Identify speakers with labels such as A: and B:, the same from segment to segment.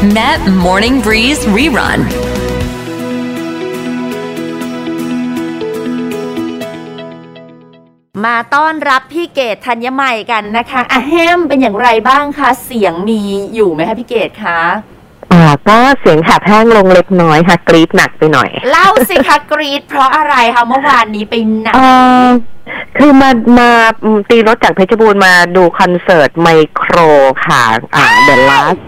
A: Met Morning Breeze Rerun
B: มาต้อนรับพี่เกดธัญใหม่กันนะคะอะแฮมเป็นอย่างไรบ้างคะ เสียงมีอยู่ไหมคะพี่เกดคะ
C: อ่าก็เสียงแหบแห้งลงเล็กน้อยค่ะ กรีดหนักไปหน่อย
B: เล่าสิคะกรีดเพราะอะไรคะเมื่อวานนี้ไปไหน
C: เออ คือมามาอืมตีรถจากเพชรบูรณ์มาดูคอนเสิร์ตไมโครค่ะอ่า The Last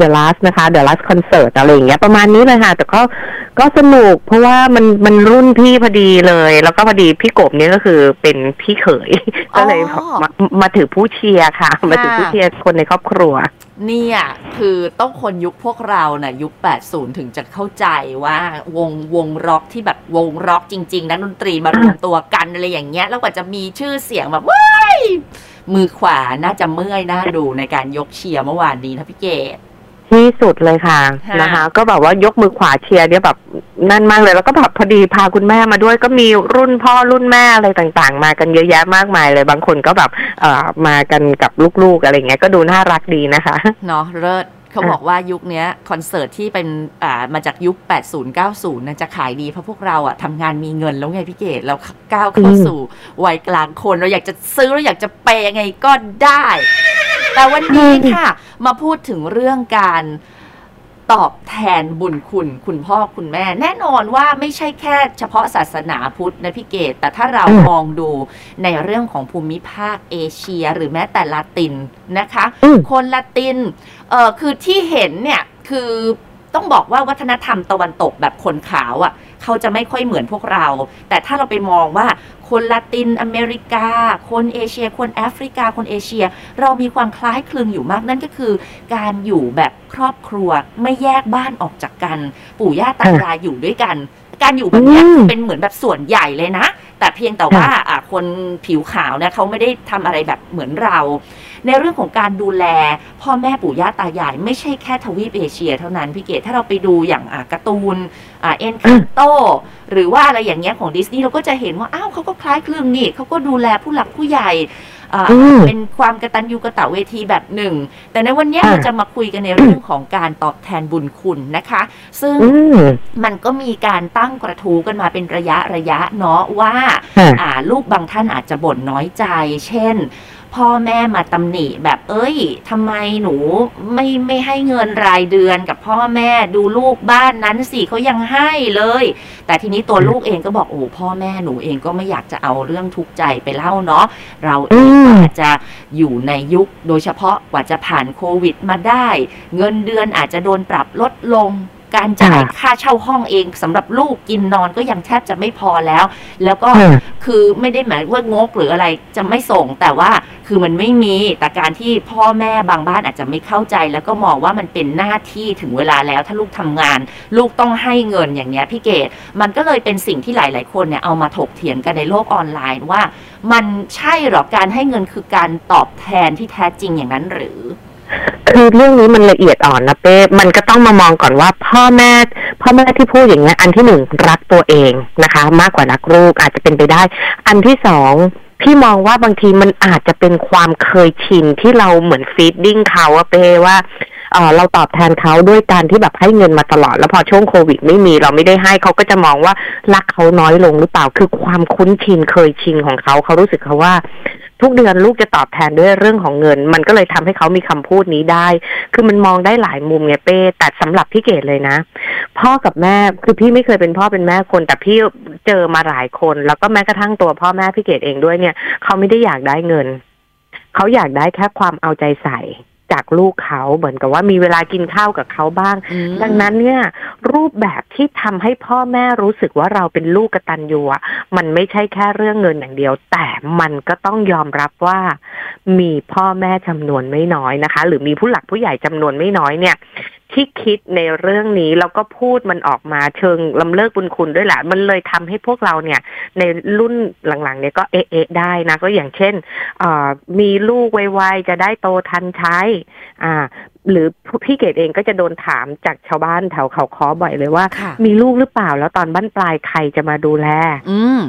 C: The Last นะคะ The Last Concert อะไรอย่างเงี้ยประมาณนี้เลยค่ะ แต่ก็ก็สนุกเพราะว่ามันมันรุ่นพี่พอดีเลย แล้วก็พอดีพี่กบเนี่ยก็คือเป็นพี่เขย ก็เลยมามาถือผู้เชียร์ค่ะ มาถือผู้เชียร์คนในครอบครัว
B: เนี่ยคือต้องคนยุคพวกเราน่ะยุค 80 ถึงจะเข้าใจว่าวงวงร็อกที่แบบวงร็อกจริงๆนักดนตรีมารวมตัวกันอะไรอย่างเงี้ย แล้วกว่าจะมีชื่อเสียงแบบว้ายมือขวาน่าจะเมื่อยน่าดูในการยกเชียร์เมื่อวานนี้นะพี่เกด
C: ที่สุดเลยค่ะ
B: ค่ะ
C: นะคะ ก็แบบว่ายกมือขวาเชียร์เนี่ยแบบนั่นมากเลย แล้วก็แบบพอดีพาคุณแม่มาด้วย ก็มีรุ่นพ่อรุ่นแม่อะไรต่างๆ มากันเยอะแยะมากมายเลย บางคนก็แบบเอ่อมากันกับลูกๆอะไรเงี้ยก็ดูน่ารักดีนะคะ
B: เนาะเลิศเขาบอกว่ายุคเนี้ยคอนเสิร์ตที่เป็นอ่ามาจากยุค 80 90นะจะขายดีเพราะพวกเราอะทำงานมีเงินแล้วไงพี่เกดเราก้าวเข้า
C: อืม
B: สู่วัยกลางคนเราอยากจะซื้อเราอยากจะเปย์ยังไงก็ได้ แต่วันนี้ค่ะ มาพูดถึงเรื่องการตอบแทนบุญคุณ คุณพ่อคุณแม่ แน่นอนว่าไม่ใช่แค่เฉพาะศาสนาพุทธนะพี่เกดแต่ถ้าเรา
C: อืม
B: มองดูในเรื่องของภูมิภาคเอเชีย หรือแม้แต่ลาตินนะคะ
C: อืม
B: คนละตินเออคือที่เห็นเนี่ยคือ ต้องบอกว่าวัฒนธรรมตะวันตกแบบคนขาวอะ่ะเขาจะไม่ค่อยเหมือนพวกเรา แต่ถ้าเราไปมองว่าคนละตินอเมริกา คนเอเชีย คนแอฟริกา คนเอเชีย เรามีความคล้ายคลึงอยู่มากนั่นก็คือ การอยู่แบบครอบครัวไม่แยกบ้านออกจากกัน ปู่ย่าตายายอยู่ด้วยกัน การอยู่แบบเนี้ย
C: อืม
B: เป็นเหมือนแบบส่วนใหญ่เลยนะ แต่เพียงแต่ว่าอะคนผิวขาวเนี่ยเขาไม่ได้ทำอะไรแบบเหมือนเรา ในเรื่องของการดูแล พ่อแม่ปู่ย่าตายาย ไม่ใช่แค่ทวีปเอเชีย เท่านั้นพี่เกดถ้าเราไปดูอย่างอะการ์ตูนอะเอ็นคันโตหรือว่าอะไรอย่างเงี้ยของดิสนีย์เราก็จะเห็นว่าอ้าวเขาก็คล้ายคลึงนี่เขาก็ดูแลผู้หลักผู้ใหญ่อ่า
C: อืม
B: เป็นความกตัญญูกตเวทีแบบหนึ่ง แต่ในวันเนี้ย
C: อะ
B: เราจะมาคุยกันในเรื่องของการตอบแทนบุญคุณนะคะ ซึ่ง
C: อืม
B: มันก็มีการตั้งกระทู้กันมาเป็นระยะระยะเนาะว่า
C: ค่ะ
B: อ่าลูกบางท่านอาจจะบ่นน้อยใจ เช่น พ่อแม่มาตำหนิแบบเอ้ยทำไมหนูไม่ไม่ให้เงินรายเดือนกับพ่อแม่ดูลูกบ้านนั้นสิเขายังให้เลย แต่ทีนี้ตัวลูกเองก็บอกโอ้พ่อแม่หนูเองก็ไม่อยากจะเอาเรื่องทุกข์ใจไปเล่าเนาะเราเอง
C: อืม
B: อาจจะอยู่ในยุคโดยเฉพาะกว่าจะผ่านโควิดมาได้ เงินเดือนอาจจะโดนปรับลดลง การจ่าย
C: ค่ะ
B: ค่าเช่าห้องเองสำหรับลูกกินนอนก็ยังแทบจะไม่พอแล้ว แล้วก็
C: ค่ะ
B: คือไม่ได้หมายว่างกหรืออะไรจะไม่ส่งแต่ว่าคือมันไม่มีแต่การที่พ่อแม่บางบ้านอาจจะไม่เข้าใจ แล้วก็มองว่ามันเป็นหน้าที่ถึงเวลาแล้ว ถ้าลูกทำงาน ลูกต้องให้เงินอย่างเงี้ยพี่เกดมันก็เลยเป็นสิ่งที่หลาย ๆ คนเนี่ยเอามาถกเถียงกันในโลกออนไลน์ว่า มันใช่เหรอการให้เงินคือการตอบแทนที่แท้จริงอย่างนั้นหรือ
C: คือเรื่องนี้มันละเอียดอ่อนนะเป้มันก็ต้องมามองก่อนว่าพ่อแม่พ่อแม่ที่พูดอย่างเงี้ย อันที่หนึ่งรักตัวเองนะคะ มากกว่ารักลูกอาจจะเป็นไปได้ อันที่สองพี่มองว่าบางทีมันอาจจะเป็นความเคยชินที่เราเหมือน feeding เขาอะเป้ว่าเออเราตอบแทนเขาด้วยการที่แบบให้เงินมาตลอด แล้วพอช่วงโควิดไม่มีเราไม่ได้ให้เขาก็จะมองว่ารักเขาน้อยลงหรือเปล่า คือความคุ้นชินเคยชินของเขาเขารู้สึกเขาว่า ทุกเดือนลูกจะตอบแทนด้วยเรื่องของเงิน มันก็เลยทำให้เขามีคำพูดนี้ได้ คือมันมองได้หลายมุมไงเป้แต่สำหรับพี่เกดเลยนะ พ่อกับแม่คือพี่ไม่เคยเป็นพ่อเป็นแม่คน แต่พี่เจอมาหลายคน แล้วก็แม้กระทั่งตัวพ่อแม่พี่เกดเองด้วยเนี่ย เขาไม่ได้อยากได้เงิน เขาอยากได้แค่ความเอาใจใส่ จากลูกเขาเหมือนกับว่ามีเวลากินข้าวกับเขาบ้าง ดังนั้นเนี่ยรูปแบบที่ทำให้พ่อแม่รู้สึกว่าเราเป็นลูกกตัญญูอะมันไม่ใช่แค่เรื่องเงินอย่างเดียว แต่มันก็ต้องยอมรับว่า มีพ่อแม่จำนวนไม่น้อยนะคะ หรือมีผู้หลักผู้ใหญ่จำนวนไม่น้อยเนี่ย ที่คิดในเรื่องนี้แล้วก็พูดมันออกมาเชิงลำเลิกบุญคุณด้วยแหละมันเลยทำให้พวกเราเนี่ย ในรุ่นหลังๆ เนี่ยก็เอะเอะได้นะ ก็อย่างเช่นเอ่อมีลูกไวๆจะได้โตทันใช้อ่าหรือพี่เกดเองก็จะโดนถามจากชาวบ้านแถวเขาคอบ่อยเลยว่า
B: ค่ะ
C: มีลูกหรือเปล่าแล้วตอนบ้านปลายใครจะมาดูแล
B: อืม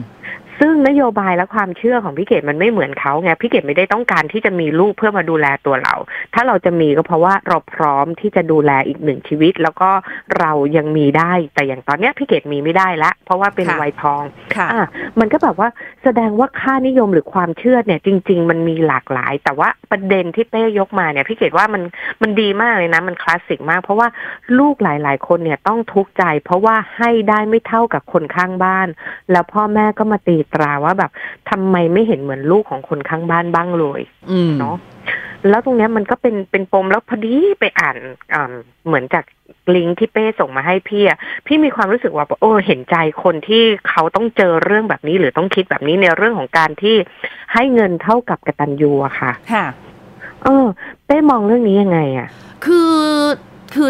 C: ซึ่งนโยบายและความเชื่อของพี่เกดมันไม่เหมือนเขาไงพี่เกดไม่ได้ต้องการที่จะมีลูกเพื่อมาดูแลตัวเรา ถ้าเราจะมีก็เพราะว่าเราพร้อมที่จะดูแลอีกหนึ่งชีวิต แล้วก็เรายังมีได้ แต่อย่างตอนเนี้ยพี่เกดมีไม่ได้ละ เพราะว่าเป็น
B: ค่ะ
C: วัยทอง
B: ค่ะ
C: อะมันก็แบบว่าแสดงว่าค่านิยมหรือความเชื่อเนี่ยจริง ๆ มันมีหลากหลาย แต่ว่าประเด็นที่เป้ยกมาเนี่ยพี่เกดว่ามันมันดีมากเลยนะมันคลาสสิกมาก เพราะว่าลูกหลาย ๆ คนเนี่ยต้องทุกข์ใจ เพราะว่าให้ได้ไม่เท่ากับคนข้างบ้าน แล้วพ่อแม่ก็มาตีตราว่าแบบทำไมไม่เห็นเหมือนลูกของคนข้างบ้านบ้างเลย
B: อืม
C: เนาะแล้วตรงเนี้ยมันก็เป็นเป็นปมแล้วพอดีไปอ่านอ่าเหมือนจากลิงก์ที่เป้ส่งมาให้พี่อะพี่มีความรู้สึกว่าโอ้เห็นใจคนที่เขาต้องเจอเรื่องแบบนี้ หรือต้องคิดแบบนี้ในเรื่องของการที่ให้เงินเท่ากับกตัญญูอะค่ะ
B: ค่ะ
C: เออ เป้มองเรื่องนี้ยังไงอะ
B: คือคือ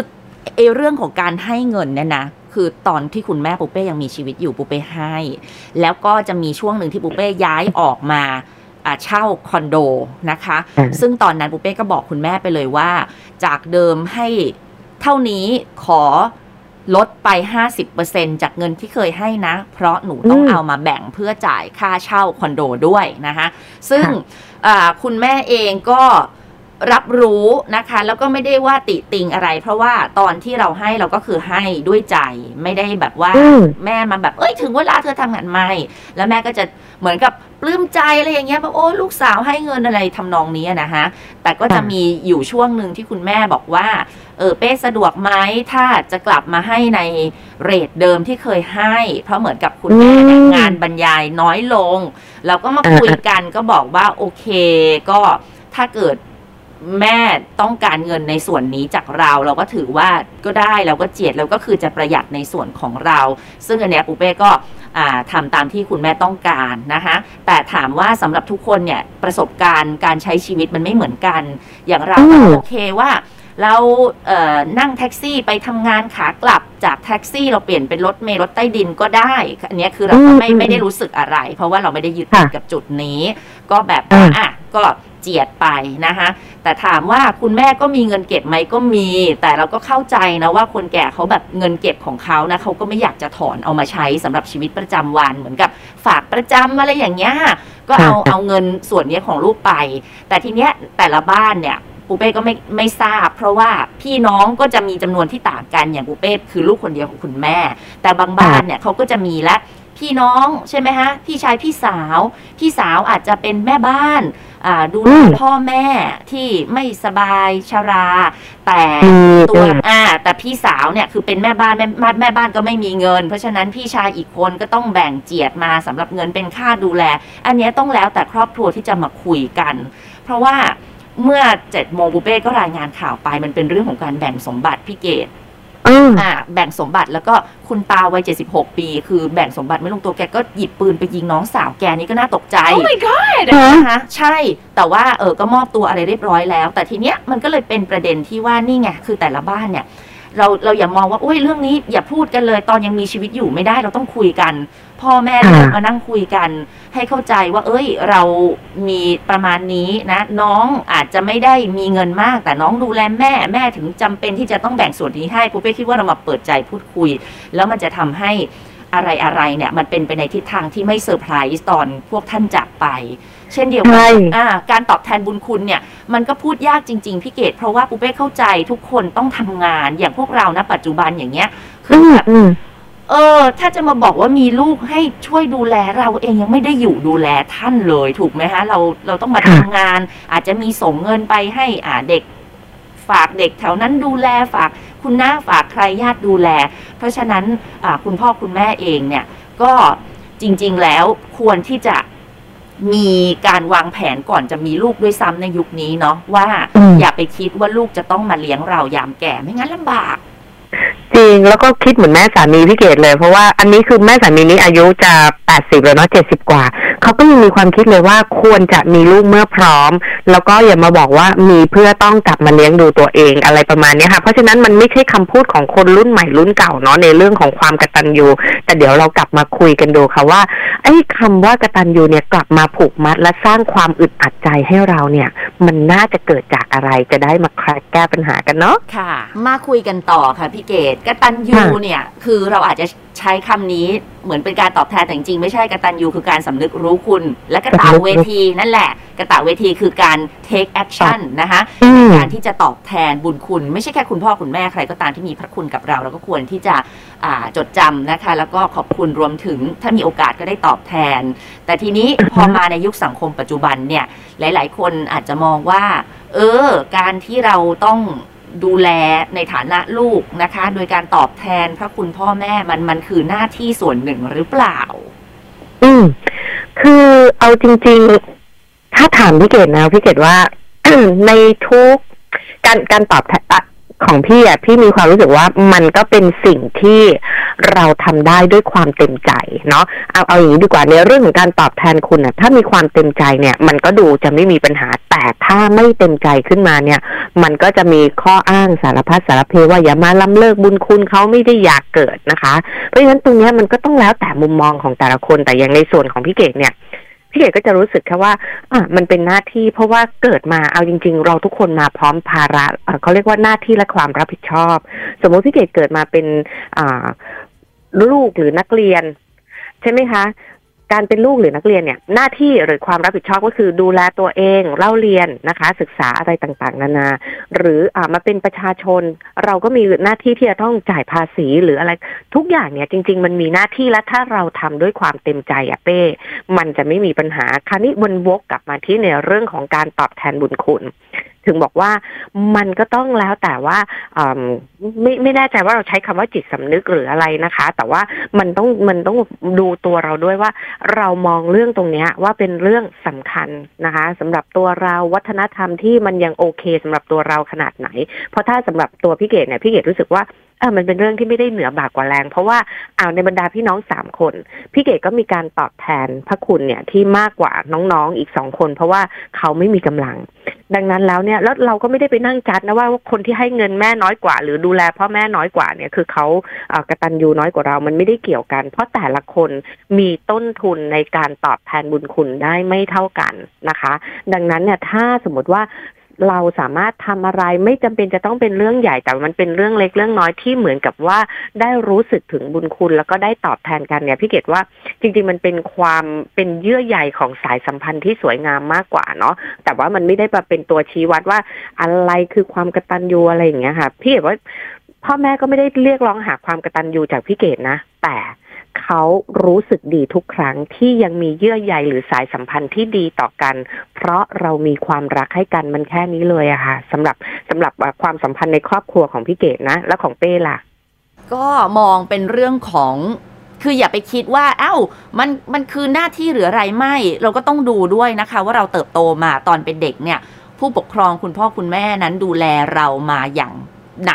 B: ไอเรื่องของการให้เงินเนี่ยนะ คือตอนที่คุณแม่ปูเป้ยังมีชีวิตอยู่ปูเป้ให้ แล้วก็จะมีช่วงหนึ่งที่ปูเป้ย้ายออกมาอ่าเช่าคอนโดนะคะ
C: อืม
B: ซึ่งตอนนั้นปูเป้ก็บอกคุณแม่ไปเลยว่า จากเดิมให้เท่านี้ขอลดไป 50%จากเงินที่เคยให้นะ เพราะหนูต้อง
C: อืม
B: เอามาแบ่งเพื่อจ่ายค่าเช่าคอนโดด้วยนะคะ ซึ่ง
C: ค่ะ
B: อ่าคุณแม่เองก็ รับรู้นะคะ แล้วก็ไม่ได้ว่าติติงอะไร เพราะว่าตอนที่เราให้เราก็คือให้ด้วยใจไม่ได้แบบว่า
C: อืม
B: แม่มาแบบเอ้ยถึงเวลาเธอทำงานไม่ แล้วแม่ก็จะเหมือนกับปลื้มใจอะไรอย่างเงี้ยแบบโอ้ลูกสาวให้เงินอะไรทำนองนี้อะนะฮะแต่ก็จะ
C: ค่ะ
B: มีอยู่ช่วงหนึ่งที่คุณแม่บอกว่าเออเป้สะดวกไหมถ้าจะกลับมาให้ในเรทเดิมที่เคยให้ เพราะเหมือนกับคุณแม่เนี่ย
C: อืม
B: งานบรรยายน้อยลง เราก็มา
C: อ่า
B: คุยกันก็บอกว่าโอเค ก็ถ้าเกิด แม่ต้องการเงินในส่วนนี้จากเราเราก็ถือว่าก็ได้เราก็เจียดเราก็คือจะประหยัดในส่วนของเรา ซึ่งอันเนี้ยปูเป้ก็อ่าทำตามที่คุณแม่ต้องการนะคะแต่ถามว่าสำหรับทุกคนเนี่ยประสบการณ์การใช้ชีวิตมันไม่เหมือนกัน อย่างเรา
C: อืม
B: โอเคว่าเราเอ่อนั่งแท็กซี่ไปทำงานขากลับจากแท็กซี่เราเปลี่ยนเป็นรถเมล์รถใต้ดินก็ได้ อันเนี้ยคือเราก็ไม่
C: อืม
B: ไม่ได้รู้สึกอะไร เพราะว่าเราไม่ได้ยึดติด
C: ค่ะ
B: กับจุดนี้ ก็แบบว่า
C: อ่า
B: อะก็ เจียดไปนะคะแต่ถามว่าคุณแม่ก็มีเงินเก็บไหมก็มี แต่เราก็เข้าใจนะว่าคนแก่เขาแบบเงินเก็บของเขานะเขาก็ไม่อยากจะถอนเอามาใช้สำหรับชีวิตประจำวันเหมือนกับฝากประจำอะไรอย่างเงี้ยก็เอาเอาเงินส่วนนี้ของลูกไป แต่ทีเนี้ยแต่ละบ้านเนี่ยปูเป้ก็ไม่ไม่ทราบ เพราะว่าพี่น้องก็จะมีจำนวนที่ต่างกันอย่างปูเป้คือลูกคนเดียวของคุณแม่ แต่บางบ้านเนี่ยเขาก็จะมีละ พี่น้องใช่ไหมฮะพี่ชายพี่สาว พี่สาวอาจจะเป็นแม่บ้านอ่าดูแล
C: อืม
B: พ่อแม่ที่ไม่สบายชรา แต่
C: มี
B: ตัว
C: อืม
B: อ่าแต่พี่สาวเนี่ยคือเป็นแม่บ้านแม่แม่แม่บ้านก็ไม่มีเงิน เพราะฉะนั้นพี่ชายอีกคนก็ต้องแบ่งเจียดมาสำหรับเงินเป็นค่าดูแล อันเนี้ยต้องแล้วแต่ครอบครัวที่จะมาคุยกัน เพราะว่าเมื่อเจ็ดโมงบุเป้ก็รายงานข่าวไปมันเป็นเรื่องของการแบ่งสมบัติพี่เกด
C: อืม
B: อ่าแบ่งสมบัติแล้วก็คุณตาวัย 76 ปี คือแบ่งสมบัติไม่ลงตัวแกก็หยิบปืนไปยิงน้องสาวแกนี่ก็น่าตกใจ
A: Oh my god!
B: นะคะใช่แต่ว่าเออก็มอบตัวอะไรเรียบร้อยแล้ว แต่ทีเนี้ยมันก็เลยเป็นประเด็นที่ว่านี่ไงคือแต่ละบ้านเนี่ย เราเราอย่ามองว่าโอ้ยเรื่องนี้อย่าพูดกันเลย ตอนยังมีชีวิตอยู่ไม่ได้เราต้องคุยกัน พ่อแม่
C: อ่า
B: ลูกมานั่งคุยกัน ให้เข้าใจว่า เอ้ย เรามีประมาณนี้นะ น้องอาจจะไม่ได้มีเงินมาก แต่น้องดูแลแม่แม่ถึงจำเป็นที่จะต้องแบ่งส่วนนี้ให้ปุ๊เป้คิดว่าเรามาเปิดใจพูดคุย แล้วมันจะทำให้ อะไรอะไรๆเนี่ย มันเป็นไปในทิศทางที่ไม่เซอร์ไพรส์ตอนพวกท่านจากไป เช่นเดียวกั
C: ใช่
B: อ่าการตอบแทนบุญคุณเนี่ย มันก็พูดยากจริง ๆ พี่เกดเพราะว่าปุ๊เป้เข้าใจทุกคนต้องทำงานอย่างพวกเรานะปัจจุบันอย่างเงี้ยคื
C: อื
B: อ
C: ม
B: แบบ
C: อืม
B: เออ ถ้าจะมาบอกว่ามีลูกให้ช่วยดูแลเราเองยังไม่ได้อยู่ดูแลท่านเลย ถูกไหมฮะ เราเราต้องมา
C: ค่ะ
B: ทำงาน อาจจะมีส่งเงินไปให้ อ่าเด็ก ฝากเด็กแถวนั้นดูแลฝาก คุณน้าฝากใครญาติดูแล เพราะฉะนั้นอ่าคุณพ่อคุณแม่เองเนี่ยก็จริง ๆ แล้วควรที่จะมีการวางแผนก่อนจะมีลูกด้วยซ้ำในยุคนี้เนาะว่า
C: อืม
B: อย่าไปคิดว่าลูกจะต้องมาเลี้ยงเรายามแก่ไม่งั้นลำบาก
C: จริงแล้วก็คิดเหมือนแม่สามีพี่เกดเลย เพราะว่าอันนี้คือแม่สามีนี้อายุจะแปดสิบแล้วเนาะเจ็ดสิบกว่า เขาก็ยังมีความคิดเลยว่าควรจะมีลูกเมื่อพร้อม แล้วก็อย่ามาบอกว่ามีเพื่อต้องกลับมาเลี้ยงดูตัวเองอะไรประมาณนี้ค่ะ เพราะฉะนั้นมันไม่ใช่คำพูดของคนรุ่นใหม่รุ่นเก่าเนาะในเรื่องของความกตัญญูแต่เดี๋ยวเรากลับมาคุยกันดูค่ะว่าไอ้คำว่ากตัญญูเนี่ยกลับมาผูกมัดและสร้างความอึดอัดใจให้เราเนี่ย มันน่าจะเกิดจากอะไรจะได้มาคลายแก้ปัญหากันเนาะ
B: ค่ะ มาคุยกันต่อค่ะพี่เกดกตัญญูเนี่ย คือเราอาจจะใช้คำนี้เหมือนเป็นการตอบแทนแต่จริงๆไม่ใช่กตัญญูคือการสำนึกรู้คุณ และกระตาเวทีนั่นแหละ กระตาเวทีคือการ take action นะคะ
C: อืม
B: การที่จะตอบแทนบุญคุณ ไม่ใช่แค่คุณพ่อคุณแม่ใครก็ตามที่มีพระคุณกับเรา เราก็ควรที่จะอ่าจดจำนะคะ แล้วก็ขอบคุณรวมถึงถ้ามีโอกาสก็ได้ตอบแทน แต่ทีนี้พอมาในยุคสังคมปัจจุบันเนี่ยหลาย ๆ คนอาจจะมองว่า เออ การที่เราต้อง ดูแลในฐานะลูกนะคะ โดยการตอบแทนพระคุณพ่อแม่มันมันคือหน้าที่ส่วนหนึ่งหรือเปล่า
C: อืมคือเอาจริง ๆ ถ้าถามพี่เกดนะพี่เกดว่าในทุกการการตอบแทน ของพี่อะพี่มีความรู้สึกว่ามันก็เป็นสิ่งที่เราทำได้ด้วยความเต็มใจเนาะเอาเอาอย่างนี้ดีกว่าในเรื่องของการตอบแทนคุณอะถ้ามีความเต็มใจเนี่ย มันก็ดูจะไม่มีปัญหาแต่ถ้าไม่เต็มใจขึ้นมาเนี่ย มันก็จะมีข้ออ้างสารพัดสารเพว่าอย่ามาล้ำเลิกบุญคุณเขาไม่ได้อยากเกิดนะคะ เพราะฉะนั้นตรงเนี้ยมันก็ต้องแล้วแต่มุมมองของแต่ละคนแต่อย่างในส่วนของพี่เกดเนี่ย พี่เกดก็จะรู้สึกแค่ว่าอะมันเป็นหน้าที่ เพราะว่าเกิดมาเอาจริง ๆ เราทุกคนมาพร้อมภาระเอ่อเขาเรียกว่าหน้าที่และความรับผิดชอบ สมมติพี่เกดเกิดมาเป็นอ่าลูกหรือนักเรียน ใช่ไหมคะ การเป็นลูกหรือนักเรียนเนี่ยหน้าที่หรือความรับผิดชอบก็คือดูแลตัวเองเล่าเรียนนะคะ ศึกษาอะไรต่างๆ นานา หรืออ่ามาเป็นประชาชน เราก็มีหน้าที่ที่จะต้องจ่ายภาษีหรืออะไรทุกอย่างเนี่ยจริง ๆ มันมีหน้าที่และถ้าเราทำด้วยความเต็มใจอะเป้มันจะไม่มีปัญหาคราวนี้วนวกกลับมาที่ในเรื่องของการตอบแทนบุญคุณ ถึงบอกว่ามันก็ต้องแล้วแต่ว่าไม่ไม่แน่ใจว่าเราใช้คำว่าจิตสำนึกหรืออะไรนะคะ แต่ว่ามันต้องมันต้องดูตัวเราด้วยว่า เรามองเรื่องตรงนี้ว่าเป็นเรื่องสำคัญนะคะสำหรับตัวเราวัฒนธรรมที่มันยังโอเคสำหรับตัวเราขนาดไหน เพราะถ้าสำหรับตัวพี่เกดเนี่ยพี่เกดรู้สึกว่า เออมันเป็นเรื่องที่ไม่ได้เหนือบากกว่าแรง เพราะว่าเอาในบรรดาพี่น้องสามคน พี่เกดก็มีการตอบแทนพระคุณเนี่ยที่มากกว่าน้องๆอีกสองคน เพราะว่าเขาไม่มีกำลัง ดังนั้นแล้วเนี่ยแล้วเราก็ไม่ได้ไปนั่งจัดนะว่าคนที่ให้เงินแม่น้อยกว่า หรือดูแลพ่อแม่น้อยกว่าเนี่ยคือเขาเอ่อกตัญญูน้อยกว่าเรา มันไม่ได้เกี่ยวกัน เพราะแต่ละคนมีต้นทุนในการตอบแทนบุญคุณได้ไม่เท่ากันนะคะ ดังนั้นเนี่ยถ้าสมมติว่า เราสามารถทำอะไรไม่จำเป็นจะต้องเป็นเรื่องใหญ่แต่มันเป็นเรื่องเล็กเรื่องน้อยที่เหมือนกับว่าได้รู้สึกถึงบุญคุณ แล้วก็ได้ตอบแทนกันเนี่ยพี่เกดว่าจริง ๆ มันเป็นความเป็นเยื่อใยของสายสัมพันธ์ที่สวยงามมากกว่าเนาะแต่ว่ามันไม่ได้มาเป็นตัวชี้วัดว่าอะไรคือความกระตัญญูอะไรอย่างเงี้ยค่ะ พี่เกดว่าพ่อแม่ก็ไม่ได้เรียกร้องหาความกระตัญญูจากพี่เกดนะ แต่ เขารู้สึกดีทุกครั้งที่ยังมีเยื่อใยหรือสายสัมพันธ์ที่ดีต่อกัน เพราะเรามีความรักให้กันมันแค่นี้เลยอะค่ะสำหรับสำหรับความสัมพันธ์ในครอบครัวของพี่เกดนะ และของเป้ล่ะ
B: ก็มองเป็นเรื่องของคืออย่าไปคิดว่า เอ้า มัน มันคือหน้าที่หรืออะไรไม่ เราก็ต้องดูด้วยนะคะ ว่าเราเติบโตมาตอนเป็นเด็กเนี่ย ผู้ปกครองคุณพ่อคุณแม่นั้นดูแลเรามาอย่างไหน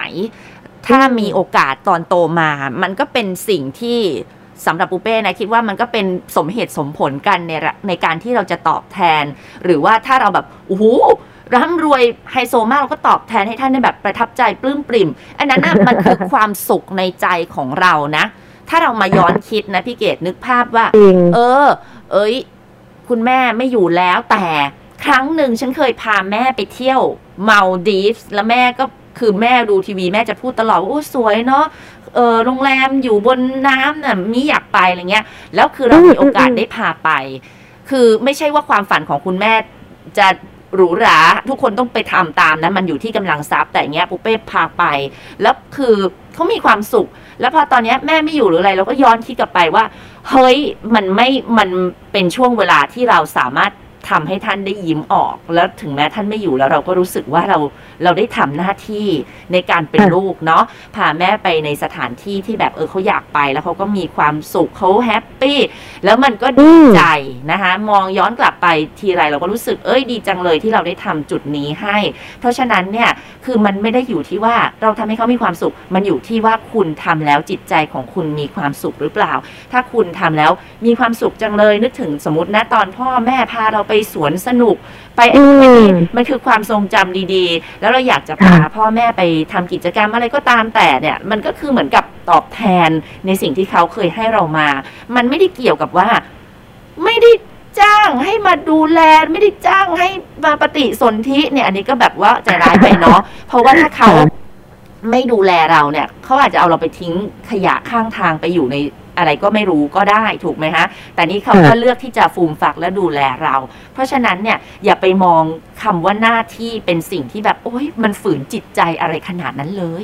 B: ถ้ามีโอกาสตอนโตมา มันก็เป็นสิ่งที่ สำหรับปูเป้นะคิดว่ามันก็เป็นสมเหตุสมผลกันในระในการที่เราจะตอบแทน หรือว่าถ้าเราแบบโอ้โหร่ำรวยไฮโซมากเราก็ตอบแทนให้ท่านได้แบบประทับใจปลื้มปริ่ม อันนั้นน่ะมันคือความสุขในใจของเรานะ ถ้าเรามาย้อนคิดนะพี่เกดนึกภาพว่า
C: จริง
B: เออ เอ้ย คุณแม่ไม่อยู่แล้วแต่ครั้งหนึ่งฉันเคยพาแม่ไปเที่ยวเมาดีฟส์แล้วแม่ก็ คือแม่ดูทีวีแม่จะพูดตลอดว่าโอ้สวยเนาะเออโรงแรมอยู่บนน้ำน่ะมีอยากไปอะไรเงี้ย แล้วคือเรา
C: มี
B: โอกาสได้พาไป คือไม่ใช่ว่าความฝันของคุณแม่จะหรูหราทุกคนต้องไปทำตามนะมันอยู่ที่กำลังทรัพย์ แต่อย่างเงี้ยปุ๊เป้พาไป แล้วคือเขามีความสุข แล้วพอตอนเนี้ยแม่ไม่อยู่หรืออะไร เราก็ย้อนคิดกลับไปว่า เฮ้ยมันไม่มันเป็นช่วงเวลาที่เราสามารถ ทำให้ท่านได้ยิ้มออก แล้วถึงแม้ท่านไม่อยู่แล้วเราก็รู้สึกว่าเราเราได้ทำหน้าที่ในการเป็น
C: ค่ะ
B: ลูกเนาะพาแม่ไปในสถานที่ที่แบบเออเขาอยากไปแล้วเขาก็มีความสุขเขาแฮปปี้แล้วมันก็ดี
C: อืม
B: ใจนะคะมองย้อนกลับไปทีไรเราก็รู้สึกเอ้ยดีจังเลยที่เราได้ทำจุดนี้ให้ เพราะฉะนั้นเนี่ยคือมันไม่ได้อยู่ที่ว่าเราทำให้เขามีความสุข มันอยู่ที่ว่าคุณทำแล้วจิตใจของคุณมีความสุขหรือเปล่า ถ้าคุณทำแล้วมีความสุขจังเลยนึกถึงสมมตินะตอนพ่อแม่พาเราไปสวนสนุก ไป
C: อืม
B: มันคือความทรงจำดีๆ แล้วเราอยากจะพา
C: ค่ะ
B: พ่อแม่ไปทำกิจกรรมอะไรก็ตามแต่เนี่ย มันก็คือเหมือนกับตอบแทนในสิ่งที่เขาเคยให้เรามา มันไม่ได้เกี่ยวกับว่า ไม่ได้จ้างให้มาดูแลไม่ได้จ้างให้มาปฏิสนธิเนี่ย อันนี้ก็แบบว่าใจร้ายไปเนาะเพราะว่าถ้าเขาไม่ดูแลเราเนี่ย เขาอาจจะเอาเราไปทิ้งขยะข้างทางไปอยู่ใน อะไรก็ไม่รู้ก็ได้ถูกไหมฮะแต่นี่เขาก็
C: ค่ะ
B: เลือกที่จะฟูมฝักและดูแลเรา เพราะฉะนั้นเนี่ยอย่าไปมองคำว่าหน้าที่เป็นสิ่งที่แบบโอ้ยมันฝืนจิตใจอะไรขนาดนั้นเลย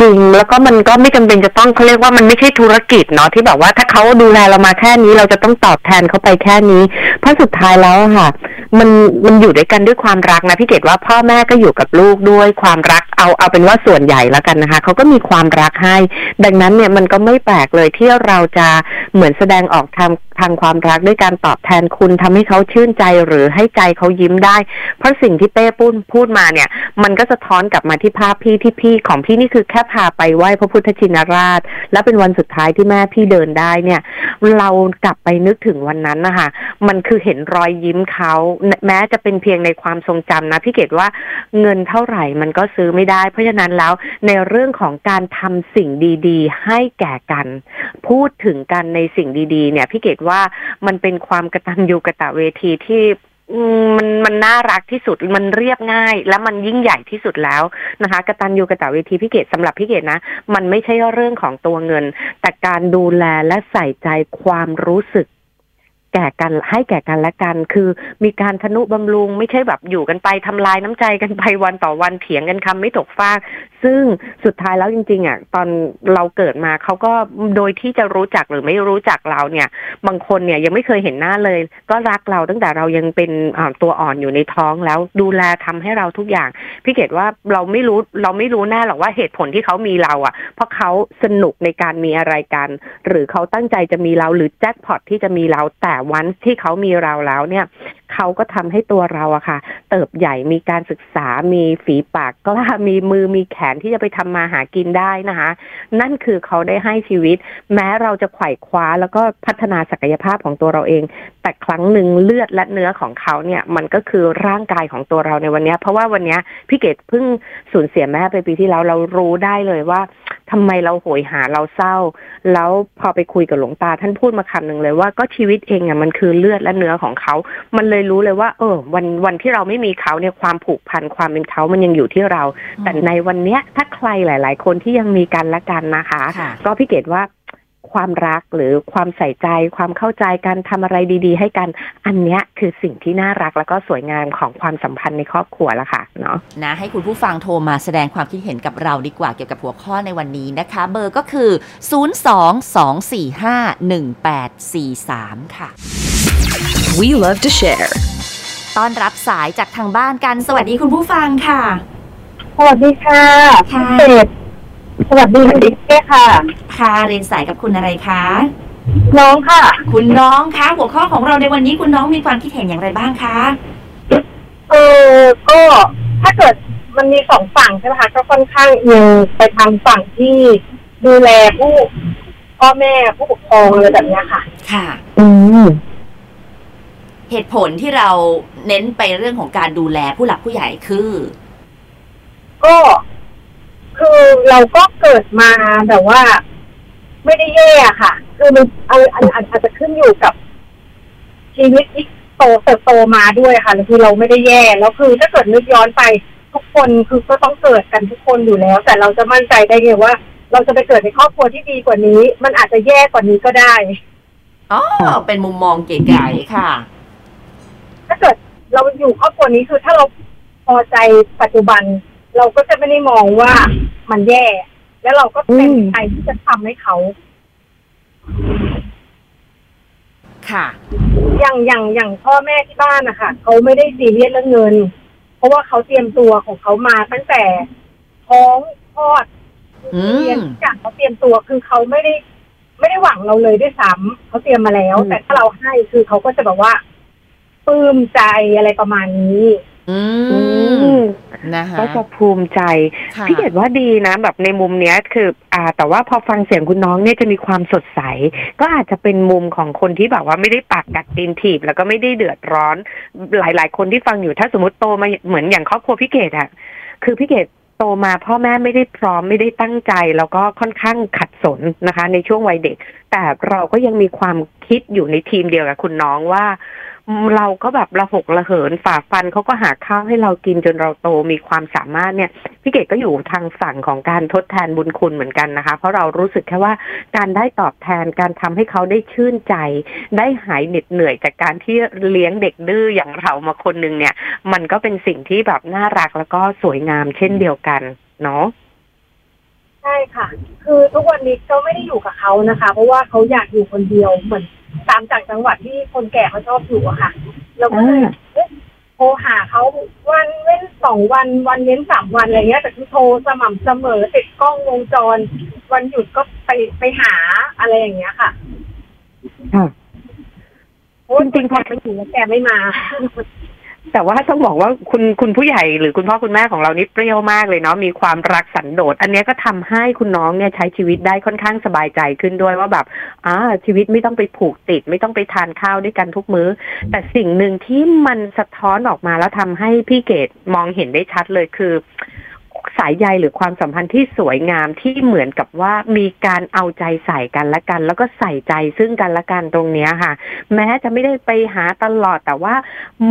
C: จริง แล้วก็มันก็ไม่จำเป็นจะต้องเขาเรียกว่ามันไม่ใช่ธุรกิจเนาะที่แบบว่าถ้าเขาดูแลเรามาแค่นี้เราจะต้องตอบแทนเขาไปแค่นี้ เพราะสุดท้ายแล้วค่ะ มันมันอยู่ด้วยกันด้วยความรักนะพี่เกดว่าพ่อแม่ก็อยู่กับลูกด้วยความรักเอาเอาเป็นว่าส่วนใหญ่แล้วกันนะคะเขาก็มีความรักให้ ดังนั้นเนี่ยมันก็ไม่แปลกเลยที่เราจะเหมือนแสดงออกทาง ทางความรักด้วยการตอบแทนคุณทำให้เขาชื่นใจหรือให้ใจเขายิ้มได้ เพราะสิ่งที่เป้พูดพูดมาเนี่ย มันก็สะท้อนกลับมาที่ภาพพี่ที่พี่ของพี่นี่คือแค่พาไปไหว้พระพุทธชินราช และเป็นวันสุดท้ายที่แม่พี่เดินได้เนี่ย เรากลับไปนึกถึงวันนั้นนะคะมันคือเห็นรอยยิ้มเขาแม้จะเป็นเพียงในความทรงจำนะ พี่เกดว่าเงินเท่าไหร่มันก็ซื้อไม่ได้ เพราะฉะนั้นแล้วในเรื่องของการทำสิ่งดี ๆ ให้แก่กัน พูดถึงกันในสิ่งดีๆ เนี่ยพี่เกดว่าว่ามันเป็นความกระตัญญูกระตะเวทีที่มันมันน่ารักที่สุดมันเรียบง่าย และมันยิ่งใหญ่ที่สุดแล้วนะคะกระตัญญูกระตะเวทีพี่เกดสำหรับพี่เกดนะ มันไม่ใช่เรื่องของตัวเงิน แต่การดูแลและใส่ใจความรู้สึก แก่กันให้แก่กันและกัน คือมีการทนุบำรุงไม่ใช่แบบอยู่กันไปทำลายน้ำใจกันไปวันต่อวันเถียงกันคำไม่ตกฟาก ซึ่งสุดท้ายแล้วจริงๆอะตอนเราเกิดมาเขาก็โดยที่จะรู้จักหรือไม่รู้จักเราเนี่ย บางคนเนี่ยยังไม่เคยเห็นหน้าเลย ก็รักเราตั้งแต่เรายังเป็นตัวอ่อนอยู่ในท้องแล้วดูแลทำให้เราทุกอย่างพี่เกดว่าเราไม่รู้เราไม่รู้แน่หรอกว่าเหตุผลที่เขามีเราอะ เพราะเขาสนุกในการมีอะไรกัน หรือเขาตั้งใจจะมีเราหรือแจ็คพอตที่จะมีเราแต่วันที่เขามีเราแล้วเนี่ย เขาก็ทำให้ตัวเราอะค่ะ เติบใหญ่มีการศึกษามีฝีปากกล้ามีมือมีแขนที่จะไปทำมาหากินได้นะคะ นั่นคือเขาได้ให้ชีวิต แม้เราจะไขว่คว้าแล้วก็พัฒนาศักยภาพของตัวเราเอง แต่ครั้งหนึ่งเลือดและเนื้อของเขาเนี่ยมันก็คือร่างกายของตัวเราในวันนี้ เพราะว่าวันนี้พี่เกดเพิ่งสูญเสียแม่ไปปีที่แล้วเรารู้ได้เลยว่า ทำไมเราโหยหาเราเศร้า แล้วพอไปคุยกับหลวงตาท่านพูดมาคำหนึ่งเลยว่าก็ชีวิตเองอะมันคือเลือดและเนื้อของเขา มันเลยรู้เลยว่า เออ วันวันที่เราไม่มีเขาเนี่ยความผูกพันความเป็นเขามันยังอยู่ที่เรา แต่ในวันเนี้ยถ้าใครหลาย ๆ คนที่ยังมีกันและกันนะคะ
B: ค่ะ
C: ก็พี่เกดว่า ความรักหรือความใส่ใจ ความเข้าใจการทำอะไรดี ๆ ให้กันอันเนี้ยคือสิ่งที่น่ารักแล้วก็สวยงามของความสัมพันธ์ในครอบครัวละค่ะเนาะ
B: นะให้คุณผู้ฟังโทรมาแสดงความคิดเห็นกับเราดีกว่าเกี่ยวกับหัวข้อในวันนี้นะคะ เบอร์ก็คือ 022451843 ค่ะ
A: We love to share.
B: ต้อนรับสายจากทางบ้านกัน สวัสดีคุณผู้ฟังค่ะ
D: สวัสดีค่ะ
B: ค่ะ
D: พิเศษ สวัสดีคุณดิเก้ค่ะ
B: ค่ะเรียนสายกับคุณอะไรคะ
D: น้องค่ะ
B: คุณน้องคะหัวข้อของเราในวันนี้คุณน้องมีความคิดเห็นอย่างไรบ้างคะ
D: เออก็ถ้าเกิดมันมีสองฝั่งใช่ไหมคะก็ค่อนข้างเอียงไปทางฝั่งที่ดูแลผู้พ่อแม่ผู้ปกครองอะไรแบบเนี้ยค่ะ
B: ค่ะ
C: อืม
B: เหตุผลที่เราเน้นไปเรื่องของการดูแลผู้หลักผู้ใหญ่คือ
D: ก็ คือเราก็เกิดมาแบบว่า ไม่ได้แย่ค่ะ คือมันอันอันอันอาจจะขึ้นอยู่กับ ชีวิตที่โตเติบโตมาด้วยค่ะแล้วคือเราไม่ได้แย่แล้วคือถ้าเกิดนึกย้อนไปทุกคนคือก็ต้องเกิดกันทุกคนอยู่แล้ว แต่เราจะมั่นใจได้ไงว่า เราจะไปเกิดในครอบครัวที่ดีกว่านี้ มันอาจจะแย่กว่านี้ก็ได้
B: อ๋อเป็นมุมมองเก๋ๆค่ะ
D: ถ้าเกิดเราอยู่ครอบครัวนี้คือถ้าเราพอใจปัจจุบัน เราก็จะไม่ได้มองว่ามันแย่ แล้วเราก็เต็มใจที่จะทำให้เขา
B: ค่ะ
D: อย่างอย่างอย่างพ่อแม่ที่บ้านนะคะเขาไม่ได้ซีเรียสเรื่องเงิน เพราะว่าเขาเตรียมตัวของเขามาตั้งแต่ท้องคลอด
B: อืม
D: เรียนทุกอย่างเขาเตรียมตัวคือเขาไม่ได้ไม่ได้หวังเราเลยด้วยซ้ำเขาเตรียมมาแล้ว
C: อืม
D: แต่ถ้าเราให้คือเขาก็จะแบบว่าปลื้มใจอะไรประมาณนี้
B: อื
C: อื
B: ม
C: ม
B: นะคะ
C: ก็จะภูมิใจ
B: ค่ะ
C: พี่เกดว่าดีนะ แบบในมุมเนี้ยคือ อ่า แต่ว่าพอฟังเสียงคุณน้องเนี่ยจะมีความสดใส ก็อาจจะเป็นมุมของคนที่แบบว่าไม่ได้ปากกัดตีนถีบ แล้วก็ไม่ได้เดือดร้อน หลาย ๆ คนที่ฟังอยู่ถ้าสมมติโตมาเหมือนอย่างครอบครัวพี่เกดอะคือพี่เกดโตมาพ่อแม่ไม่ได้พร้อมไม่ได้ตั้งใจ แล้วก็ค่อนข้างขัดสนนะคะ ในช่วงวัยเด็ก แต่เราก็ยังมีความคิดอยู่ในทีมเดียวกับคุณน้องว่า เราก็แบบระหกระเหินฝ่าฟันเขาก็หาข้าวให้เรากินจนเราโตมีความสามารถเนี่ยพี่เกดก็อยู่ทางฝั่งของการทดแทนบุญคุณเหมือนกันนะคะ เพราะเรารู้สึกแค่ว่าการได้ตอบแทนการทำให้เขาได้ชื่นใจ ได้หายเหน็ดเหนื่อยจากการที่เลี้ยงเด็กดื้ออย่างเรามาคนหนึ่งเนี่ย มันก็เป็นสิ่งที่แบบน่ารักแล้วก็สวยงามเช่นเดียวกันเนาะ
D: ใช่ค่ะ คือทุกวันนี้ก็ไม่ได้อยู่กับเขานะคะ เพราะว่าเขาอยากอยู่คนเดียวเหมือน ตามจากจังหวัดที่คนแก่เขาชอบอยู่อะค่ะเราก็เลยเอ๊ะโทรหาเขาวันเว้นสองวันวันเว้นสามวันอะไรเงี้ยแต่คือโทรสม่ำเสมอติดกล้องวงจร วันหยุดก็ไปไปหาอะไรอย่างเงี้ยค่ะ
C: ค่ะ
D: เพราะว่าจริงๆพอไปถึงแล้วแกไม่มา
C: แต่ว่าต้องบอกว่าคุณคุณผู้ใหญ่หรือคุณพ่อคุณแม่ของเรานี่เปรี้ยวมากเลยเนาะมีความรักสันโดษอันนี้ก็ทำให้คุณน้องเนี่ยใช้ชีวิตได้ค่อนข้างสบายใจขึ้นด้วยว่าแบบอ่าชีวิตไม่ต้องไปผูกติด ไม่ต้องไปทานข้าวด้วยกันทุกมื้อ แต่สิ่งหนึ่งที่มันสะท้อนออกมาแล้วทำให้พี่เกดมองเห็นได้ชัดเลยคือ สายใยหรือความสัมพันธ์ที่สวยงามที่เหมือนกับว่ามีการเอาใจใส่กันและกัน แล้วก็ใส่ใจซึ่งกันและกันตรงเนี้ค่ะ แม้จะไม่ได้ไปหาตลอดแต่ว่า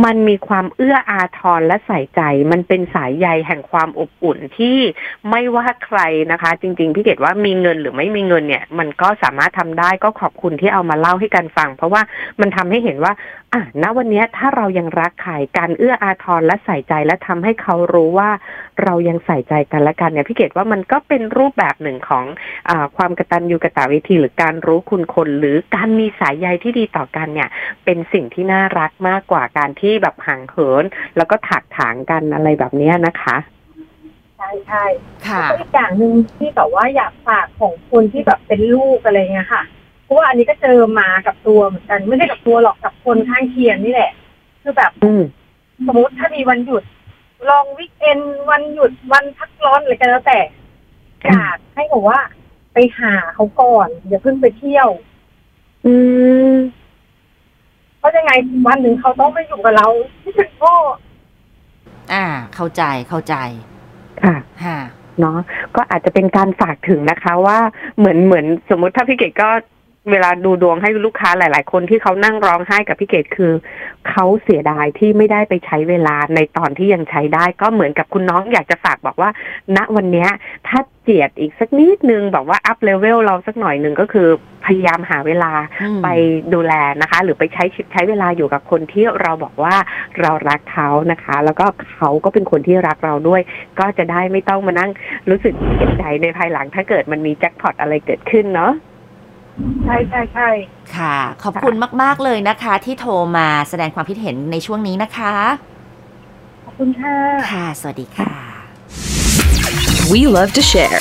C: มันมีความเอื้ออาทรและใส่ใจ มันเป็นสายใยแห่งความอบอุ่นที่ไม่ว่าใครนะคะ จริง ๆ พี่เกดว่ามีเงินหรือไม่มีเงินเนี่ย มันก็สามารถทำได้ก็ขอบคุณที่เอามาเล่าให้กันฟัง เพราะว่ามันทำให้เห็นว่า อะณวันนี้ถ้าเรายังรักใครการเอื้ออาทรและใส่ใจและทำให้เขารู้ว่าเรายังใส่ใจกันและกันเนี่ยพี่เกดว่ามันก็เป็นรูปแบบหนึ่งของอาความกตัญญูกตเวทีหรือการรู้คุณคน หรือการมีสายใยที่ดีต่อกันเนี่ย เป็นสิ่งที่น่ารักมากกว่าการที่แบบห่างเหิน แล้วก็ถักถางกันอะไรแบบเนี้ยนะคะ
D: ใช่ใช่
B: ค่ะ
D: แล้วก็อีกอย่างหนึ่งที่แบบว่าอยากฝากของคนที่แบบเป็นลูกอะไรเงี้ยค่ะ เพราะว่าอันนี้ก็เจอมากับตัวเหมือนกัน ไม่ใช่กับตัวหรอกกับคนข้างเคียงนี่แหละ คือแบบ
C: อืม
D: สมมติถ้ามีวันหยุด ลองวิกเอนวันหยุดวันพักร้อนอะไรก็แล้วแต่อยากให้บอกว่า ไปหาเขาก่อน อย่าเพิ่งไปเที่ยว
C: อืม
D: เพราะยังไงวันหนึ่งเขาต้องมาอยู่กับเราที่เป็นพ่อ
B: อ่า เข้าใจเข้าใจ
C: ค่ะ
B: ค่ะ
C: เนาะก็อาจจะเป็นการฝากถึงนะคะว่าเหมือนเหมือนสมมุติถ้าพี่เกดก็ เวลาดูดวงให้ลูกค้าหลาย ๆ คนที่เขานั่งร้องไห้กับพี่เกดคือ เขาเสียดายที่ไม่ได้ไปใช้เวลาในตอนที่ยังใช้ได้ ก็เหมือนกับคุณน้องอยากจะฝากบอกว่า ณวันเนี้ยถ้าเจียดอีกสักนิดนึงบอกว่า up level เราสักหน่อยหนึ่งก็คือพยายามหาเวลาไปดูแลนะคะ หรือไปใช้ใช้เวลาอยู่กับคนที่เราบอกว่าเรารักเขานะคะ แล้วก็เขาก็เป็นคนที่รักเราด้วย ก็จะได้ไม่ต้องมานั่งรู้สึกเสียใจในภายหลังถ้าเกิดมันมีแจ็คพอตอะไรเกิดขึ้นเนาะ
D: ใช่ใช่ใช่
B: ค่ะ ขอบคุณมาก ๆ เลยนะคะ ที่โทรมาแสดงความคิดเห็นในช่วงนี้นะคะ
D: ขอบคุณค่ะ
B: ค่ะ สวัสดีค่ะ
A: We love to share.